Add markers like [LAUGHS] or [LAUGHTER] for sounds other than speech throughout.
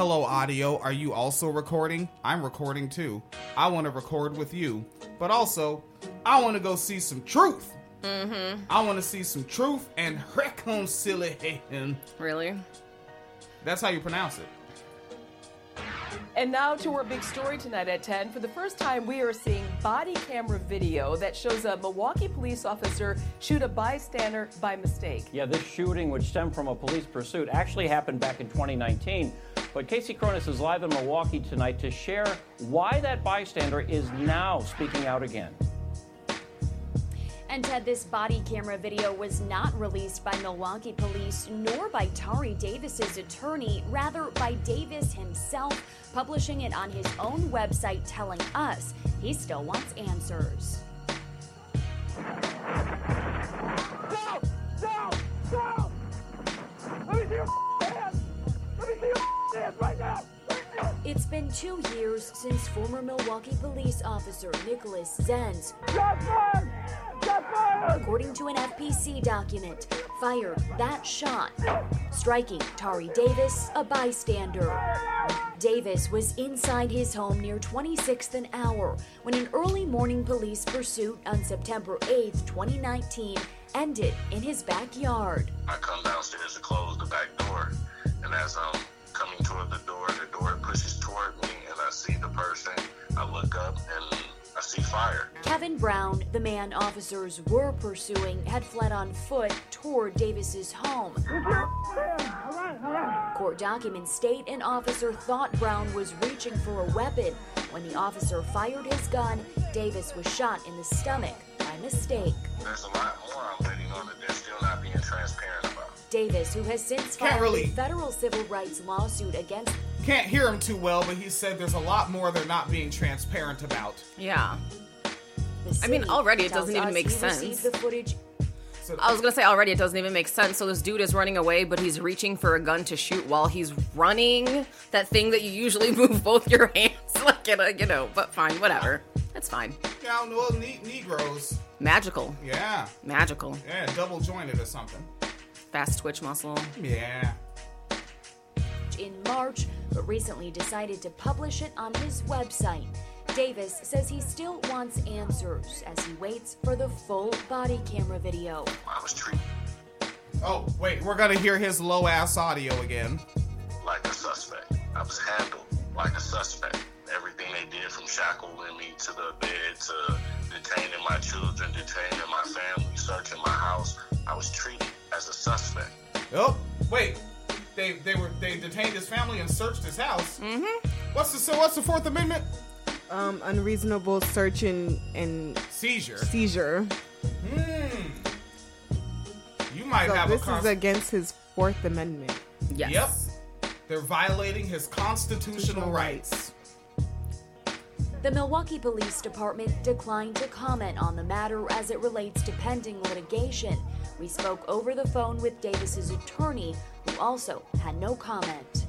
Hello, audio. Are you also recording? I'm recording too. I want to record with you. But also, I want to go see some truth. Mm-hmm. I want to see some truth and reconciliation. Really? That's how you pronounce it. And now to our big story tonight at 10. For the first time, we are seeing body camera video that shows a Milwaukee police officer shoot a bystander by mistake. Yeah, this shooting, which stemmed from a police pursuit, actually happened back in 2019. But Kasey Chronis is live in Milwaukee tonight to share why that bystander is now speaking out again. And Ted, this body camera video was not released by Milwaukee police nor by Tari Davis's attorney, rather by Davis himself, publishing it on his own website, telling us he still wants answers. It's been two years since former Milwaukee police officer Nicholas Zenz, according to an FPC document, fired that shot, striking Tari Davis, a bystander. Davis was inside his home near 26th and Auer when an early morning police pursuit on September 8, 2019, ended in his backyard. I come downstairs to close the back door, and as I'm coming see the person. I look up and I see fire. Kevin Brown, the man officers were pursuing, had fled on foot toward Davis's home. Court documents state an officer thought Brown was reaching for a weapon. When the officer fired his gun, Davis was shot in the stomach by mistake. There's a lot more I'm waiting on that they're still not being transparent about. Davis, who has since Can't filed really- a federal civil rights lawsuit against Can't hear him too well, but he said there's a lot more they're not being transparent about. Yeah. I mean, already it doesn't even make sense. the footage I was gonna say already it doesn't even make sense. So this dude is running away, but he's reaching for a gun to shoot while he's running. That thing that you usually [LAUGHS] move both your hands, [LAUGHS] like in a, you know. But fine, whatever. That's fine. Yeah, well, ne- Negroes. Magical, Yeah. magical, Yeah, double jointed or something. fast twitch muscle. Yeah. in March, but recently decided to publish it on his website. Davis says he still wants answers as he waits for the full body camera video. I was treated Oh, wait, we're gonna hear his low ass audio again. like a suspect. I was handled like a suspect. Everything they did from shackling me to the bed to detaining my children, detaining my family, searching my house, I was treated as a suspect. Oh, wait. They they were they detained his family and searched his house. Mm-hmm. What's the so what's the Fourth Amendment? um, unreasonable search and, and Seizure. seizure. Hmm. You might So have this a cons- is against his Fourth Amendment. Yes. Yep. They're violating his constitutional Constitutional rights. The Milwaukee Police Department declined to comment on the matter as it relates to pending litigation. We spoke over the phone with Davis's attorney, who also had no comment.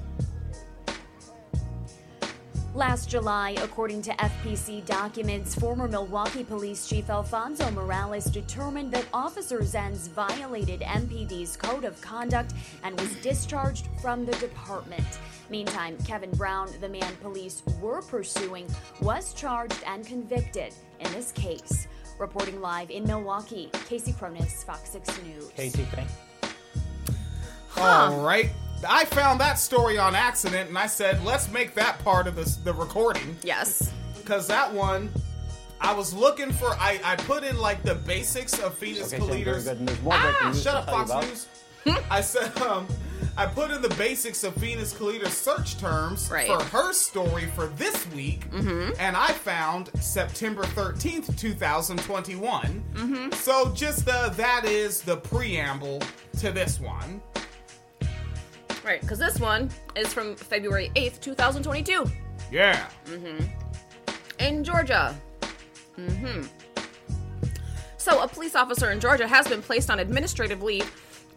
Last July, according to FPC documents, former Milwaukee Police Chief Alfonso Morales determined that Officer Zenz violated MPD's code of conduct and was discharged from the department. Meantime, Kevin Brown, the man police were pursuing, was charged and convicted in this case. Reporting live in Milwaukee, Kasey Chronis, Fox 6 News. Casey, thank All right. I found that story on accident, and I said, let's make that part of this, the recording. Yes. Because that one, I was looking for, I, I put in like the basics of Phoenix Okay, so very Calida's. good. And there's more breaking news Shut up, Fox about. News. I said, [LAUGHS] um, I put in the basics of Phoenix Calida's search terms Right. for her story for this week, and I found September 13th, 2021. Mm-hmm. So just uh, that is the preamble to this one. Right, because this one is from February 8th, 2022, Yeah. Mhm. In Georgia. hmm So, a police officer in Georgia has been placed on administrative leave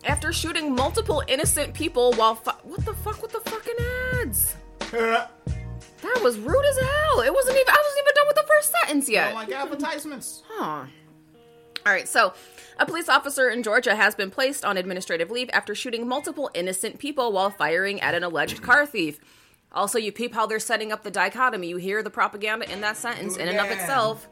after shooting multiple innocent people while. Fu- what the fuck with the fucking ads? [LAUGHS] That was rude as hell. It wasn't even. I wasn't even done with the first sentence yet. Don't like advertisements. Huh. All right, so a police officer in Georgia has been placed on administrative leave after shooting multiple innocent people while firing at an alleged car [CLEARS THROAT] thief. Also, you peep how they're setting up the dichotomy. You hear the propaganda in that sentence in and of itself.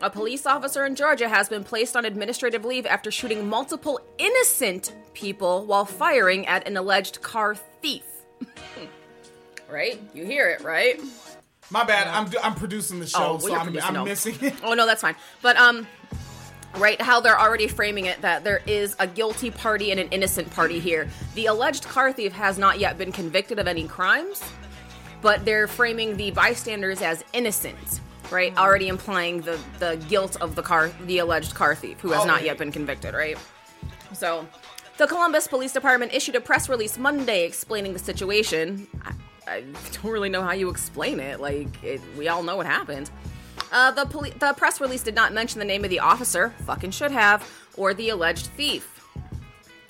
A police officer in Georgia has been placed on administrative leave after shooting multiple innocent people while firing at an alleged car thief. [LAUGHS] right? You hear it, right? My bad. I'm I'm producing the show, Oh, well, so I'm, I'm missing it. Oh no, that's fine. But um right how they're already framing it that there is a guilty party and an innocent party here. The alleged car thief has not yet been convicted of any crimes, but they're framing the bystanders as innocent, right? Hmm. Already implying the the guilt of the car the alleged car thief who has not yet been convicted, right? So, the Columbus Police Department issued a press release Monday explaining the situation. I, I don't really know how you explain it. Like, it, we all know what happened. Uh, the, poli- the press release did not mention the name of the officer, fucking should have, or the alleged thief.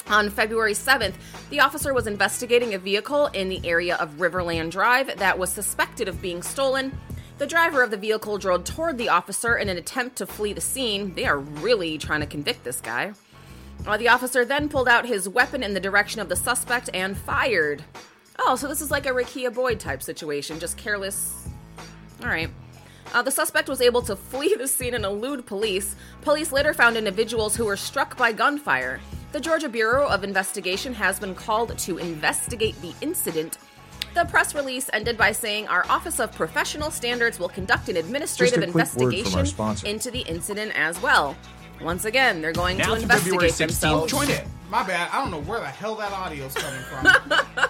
On February 7th, the officer was investigating a vehicle in the area of Riverland Drive that was suspected of being stolen. The driver of the vehicle drove toward the officer in an attempt to flee the scene. They are really trying to convict this guy. Uh, the officer then pulled out his weapon in the direction of the suspect and fired. Oh, so this is like a Rekia Boyd type situation, just careless. All right. Uh, the suspect was able to flee the scene and elude police. Police later found individuals who were struck by gunfire. The Georgia Bureau of Investigation has been called to investigate the incident. The press release ended by saying our Office of Professional Standards will conduct an administrative Just a quick word from our investigation into the incident as well. Once again, they're going Now to investigate 16th, themselves. join it. My bad. I don't know where the hell that audio's coming from. [LAUGHS]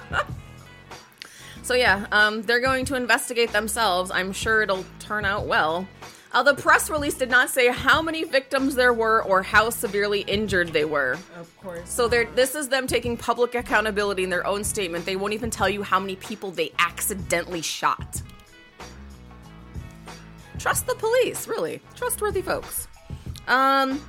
So yeah, um, they're going to investigate themselves. I'm sure it'll turn out well. Uh, the press release did not say how many victims there were or how severely injured they were. Of course. So this is them taking public accountability in their own statement. They won't even tell you how many people they accidentally shot. Trust the police, really. Trustworthy folks. Um,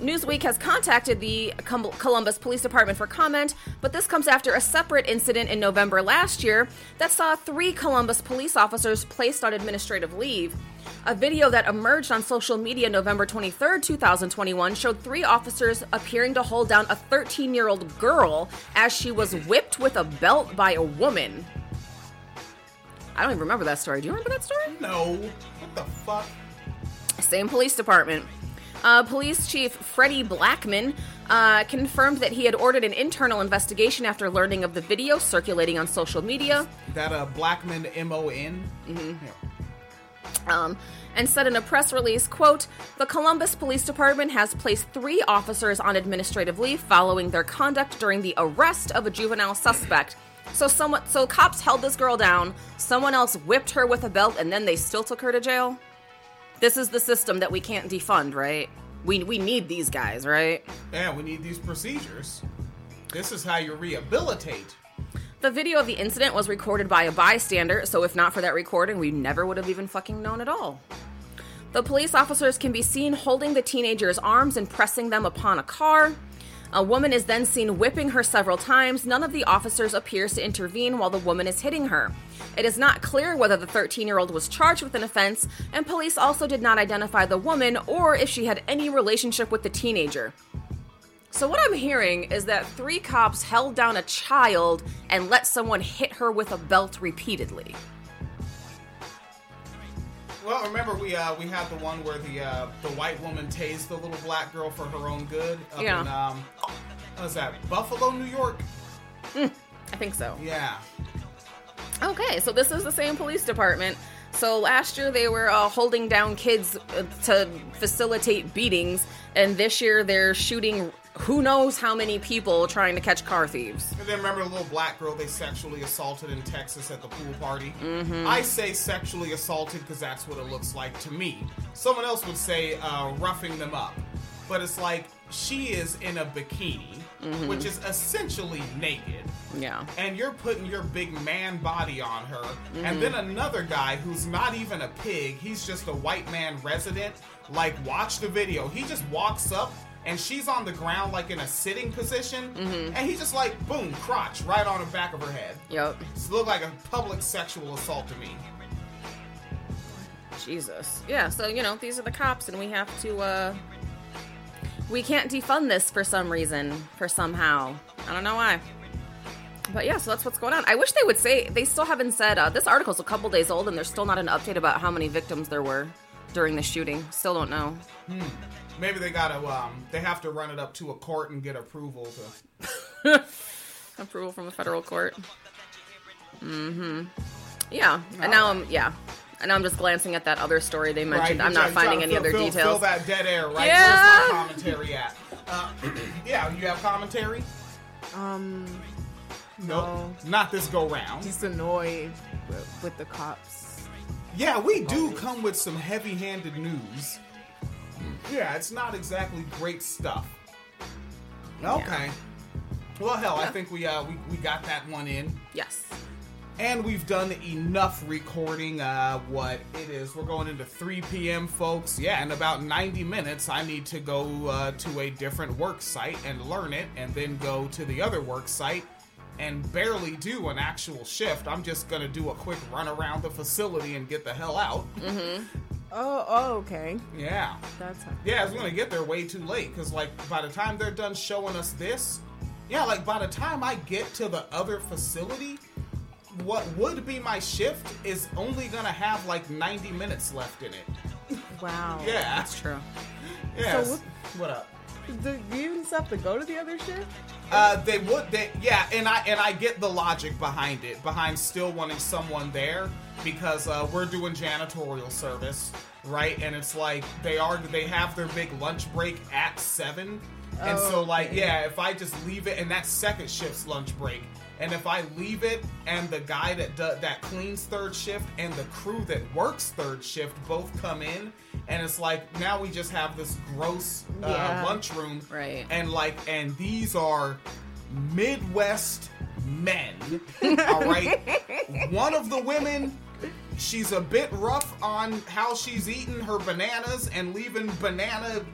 Newsweek has contacted the Columbus Police Department for comment, but this comes after a separate incident in November last year that saw three Columbus police officers placed on administrative leave. A video that emerged on social media November 23, 2021 showed three officers appearing to hold down a 13 year old girl as she was whipped with a belt by a woman. I don't even remember that story. Do you remember that story? no. What the fuck? Same police department. Uh, police chief Freddie Blackmon uh, confirmed that he had ordered an internal investigation after learning of the video circulating on social media. That uh, Blackmon M O N. um, and said in a press release, quote, the Columbus Police Department has placed three officers on administrative leave following their conduct during the arrest of a juvenile suspect. So someone so cops held this girl down, someone else whipped her with a belt, and then they still took her to jail. This is the system that we can't defund, right? We we need these guys, right? Yeah, we need these procedures. This is how you rehabilitate. The video of the incident was recorded by a bystander, so if not for that recording, we never would have even fucking known at all. The police officers can be seen holding the teenager's arms and pressing them upon a car. A woman is then seen whipping her several times. None of the officers appears to intervene while the woman is hitting her. It is not clear whether the 13 year old was charged with an offense, and police also did not identify the woman or if she had any relationship with the teenager. So, what I'm hearing is that three cops held down a child and let someone hit her with a belt repeatedly. Well, remember we uh, we had the one where the uh, the white woman tased the little black girl for her own good. Up Yeah. In, um, what was that? Buffalo, New York. I think so. Yeah. Okay, so this is the same police department. So last year they were uh, holding down kids uh, to facilitate beatings, and this year they're shooting who knows how many people trying to catch car thieves. And then remember the little black girl they sexually assaulted in Texas at the pool party? Mm-hmm. I say sexually assaulted because that's what it looks like to me. Someone else would say uh, roughing them up. But it's like she is in a bikini, which is essentially naked. Yeah. and you're putting your big man body on her, and then another guy who's not even a pig, he's just a white man resident, like, watch the video. He just walks up, and she's on the ground, like in a sitting position, and he just, like, boom, crotch right on the back of her head. Yep. It looked like a public sexual assault to me. Jesus. Yeah, so you know, these are the cops and we have to uh we can't defund this for some reason, for somehow. I don't know why. But yeah, so that's what's going on. I wish they would say they still haven't said uh, this article's a couple days old and there's still not an update about how many victims there were during the shooting. Still don't know. Maybe they gotta um they have to run it up to a court and get approval to [LAUGHS] Approval from a federal court. Mm-hmm. Yeah, and now I'm yeah, and now I'm just glancing at that other story they mentioned. I'm not finding any to other fill, fill, details. Fill that dead air, right? Yeah. Where's my commentary at? Uh, [CLEARS THROAT] yeah, you have commentary? Um, Nope. Not this go round. just annoyed with, with the cops. Yeah, we do come with some heavy handed news. Yeah, it's not exactly great stuff. Okay. Well, hell, I think we uh we, we got that one in. yes. And we've done enough recording. Uh, what it is, we're going into 3 p.m., folks. Yeah, in about 90 minutes, I need to go uh, to a different work site and learn it, and then go to the other work site and barely do an actual shift. I'm just gonna do a quick run around the facility and get the hell out. Mm-hmm. Oh, oh, okay. Yeah. That's how. Yeah, I was gonna get there way too late because, like, by the time they're done showing us this, yeah, like by the time I get to the other facility, what would be my shift is only gonna have like 90 minutes left in it. Wow. Yeah, That's true. yeah. So what, what up? Do you even still have to go to the other shift? Uh, they would. They yeah, and I and I get the logic behind it, behind still wanting someone there because uh, we're doing janitorial service, right? And it's like they are. They have their big lunch break at seven, and so like yeah, if I just leave it, and that second shift's lunch break. And if I leave it, and the guy that do, that cleans third shift and the crew that works third shift both come in, and it's like now we just have this gross uh, Yeah. lunchroom, Right. and like and these are midwest men [LAUGHS] all right one of the women she's a bit rough on how she's eating her bananas and leaving banana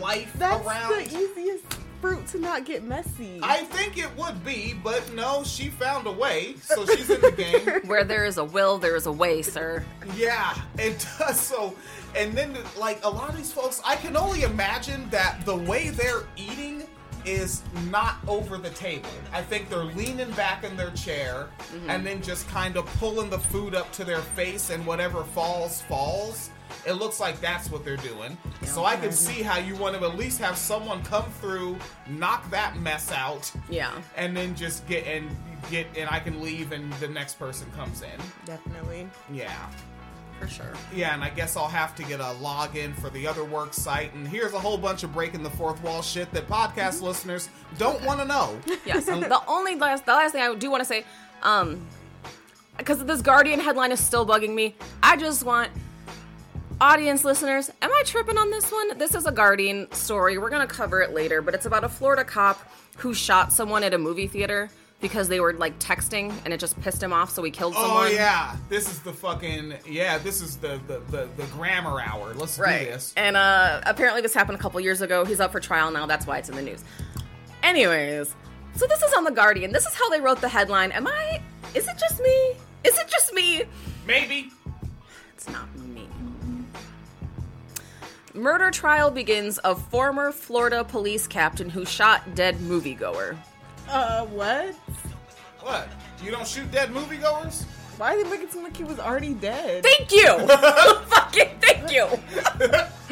life That's around the easiest fruit to not get messy. i think it would be but no she found a way so she's in the game [LAUGHS] Where there is a will, there is a way, sir. Yeah, it does. [LAUGHS] So, and then like a lot of these folks, I can only imagine that the way they're eating is not over the table. I think they're leaning back in their chair mm-hmm. and then just kind of pulling the food up to their face, and whatever falls, falls. It looks like that's what they're doing. So I can see how you want to at least have someone come through, knock that mess out, Yeah. and then just get and get and I can leave and the next person comes in. Definitely. Yeah. For sure. Yeah, and I guess I'll have to get a login for the other work site. And here's a whole bunch of breaking the fourth wall shit that podcast listeners don't want to know. [LAUGHS] Yes. the only last, the last thing I do want to say, um, because this Guardian headline is still bugging me. I just want audience listeners. Am I tripping on this one? This is a Guardian story. We're gonna cover it later, but it's about a Florida cop who shot someone at a movie theater because they were like texting and it just pissed him off, so he killed someone. Oh yeah, this is the fucking yeah. This is the the the, the grammar hour. Let's do Right. this. And uh, apparently this happened a couple years ago. He's up for trial now. That's why it's in the news. Anyways, so this is on The Guardian. This is how they wrote the headline. Am I. Is it just me? Is it just me? Maybe. It's not me. Murder trial begins of former Florida police captain who shot dead moviegoer. Uh, what? What? You don't shoot dead moviegoers? Why are they making it seem like he was already dead? Thank you. [LAUGHS] Fucking thank you. [LAUGHS]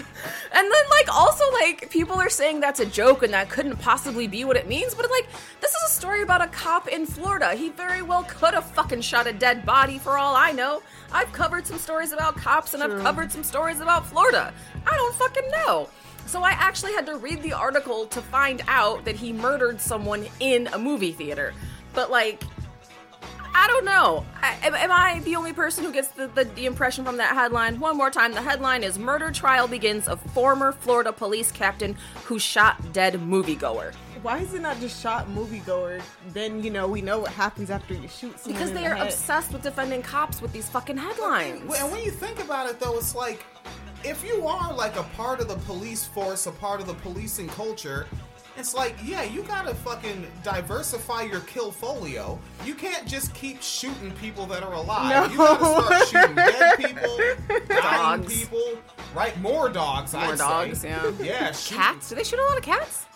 and then like also like people are saying that's a joke and that couldn't possibly be what it means, but like this is a story about a cop in Florida. He very well could have fucking shot a dead body for all I know. I've covered some stories about cops and I've covered some stories about Florida. I don't fucking know. So I actually had to read the article to find out that he murdered someone in a movie theater. But like I don't know. I, am, am I the only person who gets the, the, the impression from that headline? One more time. The headline is Murder Trial Begins of Former Florida Police Captain Who Shot Dead Moviegoer. Why is it not just shot moviegoer? Then you know we know what happens after you shoot someone. Because they the are obsessed with defending cops with these fucking headlines. And when you think about it, though, it's like if you are like a part of the police force, a part of the policing culture, it's like, yeah, you gotta fucking diversify your kill folio. You can't just keep shooting people that are alive. You gotta start shooting dead [LAUGHS] people, dying Dogs. people, right? More dogs, More I'd dogs, say. yeah. Yeah, shoot- Cats? Do they shoot a lot of cats?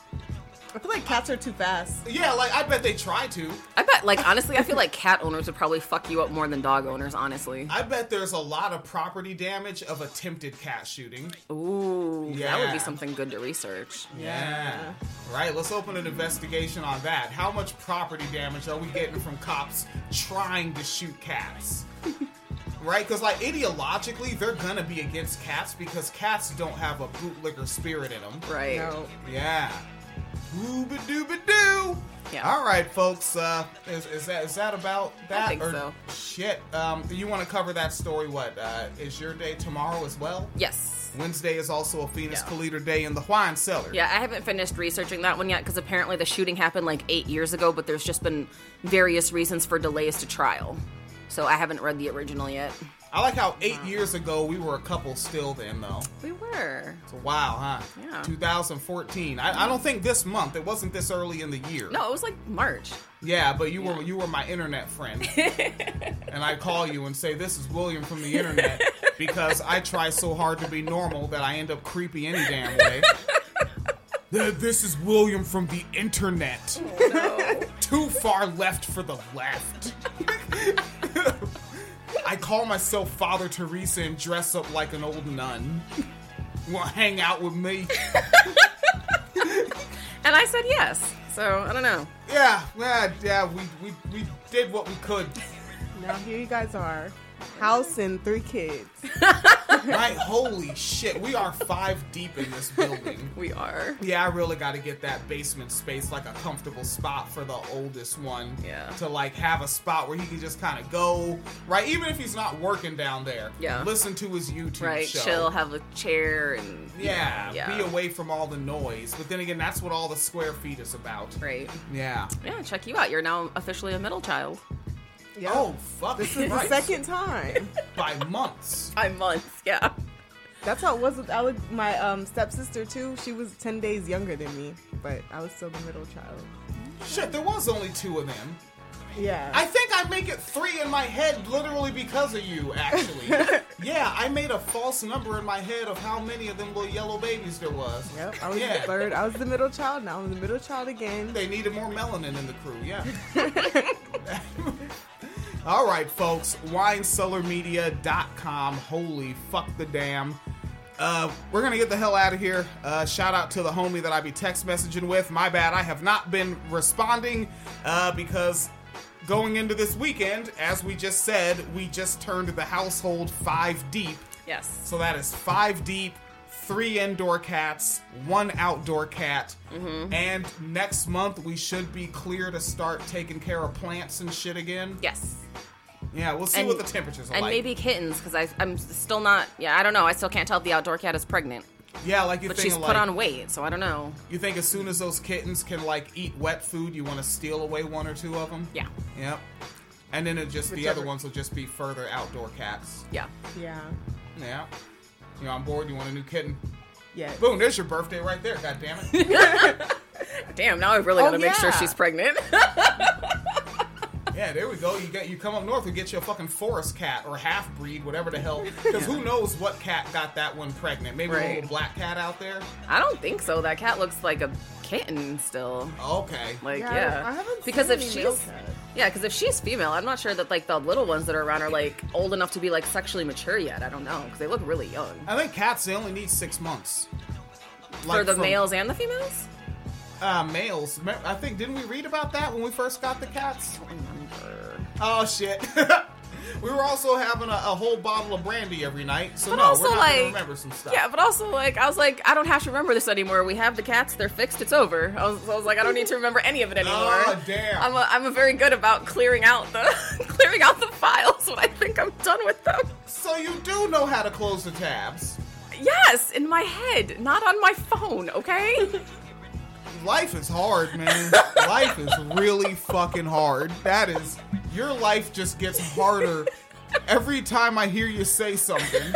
I feel like cats are too fast. Yeah, like I bet they try to. I bet, like, honestly, I feel like cat owners would probably fuck you up more than dog owners, honestly. I bet there's a lot of property damage of attempted cat shooting. Ooh, yeah. that would be something good to research. Yeah. Right, let's open an investigation on that. How much property damage are we getting from cops trying to shoot cats? [LAUGHS] right? Because, like, ideologically, they're gonna be against cats because cats don't have a bootlicker spirit in them. Right. No. Yeah. Ooba dooba doo. Yeah. All right, folks. Uh, is, is that is that about that? think or so. shit. Um, you want to cover that story? What uh, is your day tomorrow as well? Yes. Wednesday is also a Phoenix. Calida day in the wine cellar. Yeah, I haven't finished researching that one yet because apparently the shooting happened like eight years ago, but there's just been various reasons for delays to trial. So I haven't read the original yet. I like how eight years ago we were a couple still then though. We were. So wow, huh? Yeah. 2014. I, I don't think this month. It wasn't this early in the year. No, it was like March. Yeah, but you were you were my internet friend, [LAUGHS] and I call you and say this is William from the internet because I try so hard to be normal that I end up creepy any damn way. [LAUGHS] This is William from the internet. Oh, Too far left for the left. [LAUGHS] I call myself Father Teresa and dress up like an old nun. [LAUGHS] Want to hang out with me? [LAUGHS] And I said yes. So I don't know. Yeah, yeah, yeah. We we, we did what we could. Now here you guys are. House and three kids. [LAUGHS] Right? Holy shit, we are five deep in this building. We are. Yeah, I really got to get that basement space like a comfortable spot for the oldest one. Yeah. To like have a spot where he can just kind of go, right? Even if he's not working down there. Yeah. Listen to his YouTube Right. show. Chill, have a chair, and Yeah, Yeah. Be away from all the noise. But then again, that's what all the square feet is about. right. Yeah. Yeah, check you out. You're now officially a middle child. Yeah. Oh fuck! This is the second time. [LAUGHS] by months. By months. Yeah. That's how it was with Ale- my um, stepsister too. She was ten days younger than me, but I was still the middle child. Shit, there was only two of them. Yeah. I think I make it three in my head literally because of you, actually. [LAUGHS] yeah, I made a false number in my head of how many of them little yellow babies there was. Yep. I was Yeah. the third. I was the middle child. Now I'm the middle child again. They needed more melanin in the crew, yeah. [LAUGHS] All right, folks. WineCellarMedia.com. Holy fuck the damn. Uh, we're gonna get the hell out of here. Uh, shout out to the homie that I be text messaging with. My bad, I have not been responding uh, because going into this weekend, as we just said, we just turned the household five deep. Yes. So that is five deep, three indoor cats, one outdoor cat. Mm-hmm. And next month we should be clear to start taking care of plants and shit again. Yes. Yeah, we'll see And- what the temperatures are And like. maybe kittens, because I'm still not. Yeah, I don't know. I still can't tell if the outdoor cat is pregnant, yeah, like you but think she's like, put on weight, so I don't know. You think as soon as those kittens can like eat wet food, you want to steal away one or two of them? Yeah. Yep. And then it just the other ones will just be further outdoor cats. Yeah. Yeah. Yeah. You on board? You want a new kitten? Yeah. Boom! There's your birthday right there. God damn it. [LAUGHS] Damn. Now I really Oh, got to make sure she's pregnant. [LAUGHS] Yeah, there we go. You get you come up north and get you a fucking forest cat or half breed, whatever the hell. Because who knows what cat got that one pregnant? Maybe a little black cat out there. I don't think so. That cat looks like a kitten still. Okay. Like Yeah, yeah. I haven't because seen if she's male cats. yeah, because if she's female, I'm not sure that like the little ones that are around are like old enough to be like sexually mature yet. I don't know because they look really young I think cats they only need six months. for the from, males and the females. uh, males. I think didn't we read about that when we first got the cats? Oh shit. [LAUGHS] we were also having a, a whole bottle of brandy every night, so But no, also we're not like gonna remember some stuff. yeah, but also like I was like I don't have to remember this anymore. We have the cats; they're fixed. It's over. I was, I was like I don't need to remember any of it oh, anymore. Oh damn. I'm a, I'm a very good about clearing out the [LAUGHS] clearing out the files when I think I'm done with them. so you do know how to close the tabs. Yes, in my head, not on my phone. Okay. [LAUGHS] Life is hard, man. life is really fucking hard. That is, your life just gets harder every time I hear you say something.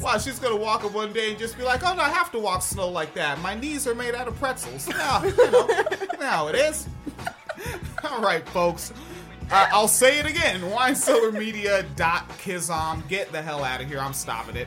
Wow, she's gonna walk up one day and just be like, "Oh no, I have to walk slow like that. My knees are made out of pretzels." No, you know, now it is. [LAUGHS] All right, folks. Uh, I'll say it again. WineCellarMedia.kizom. Get the hell out of here. I'm stopping it.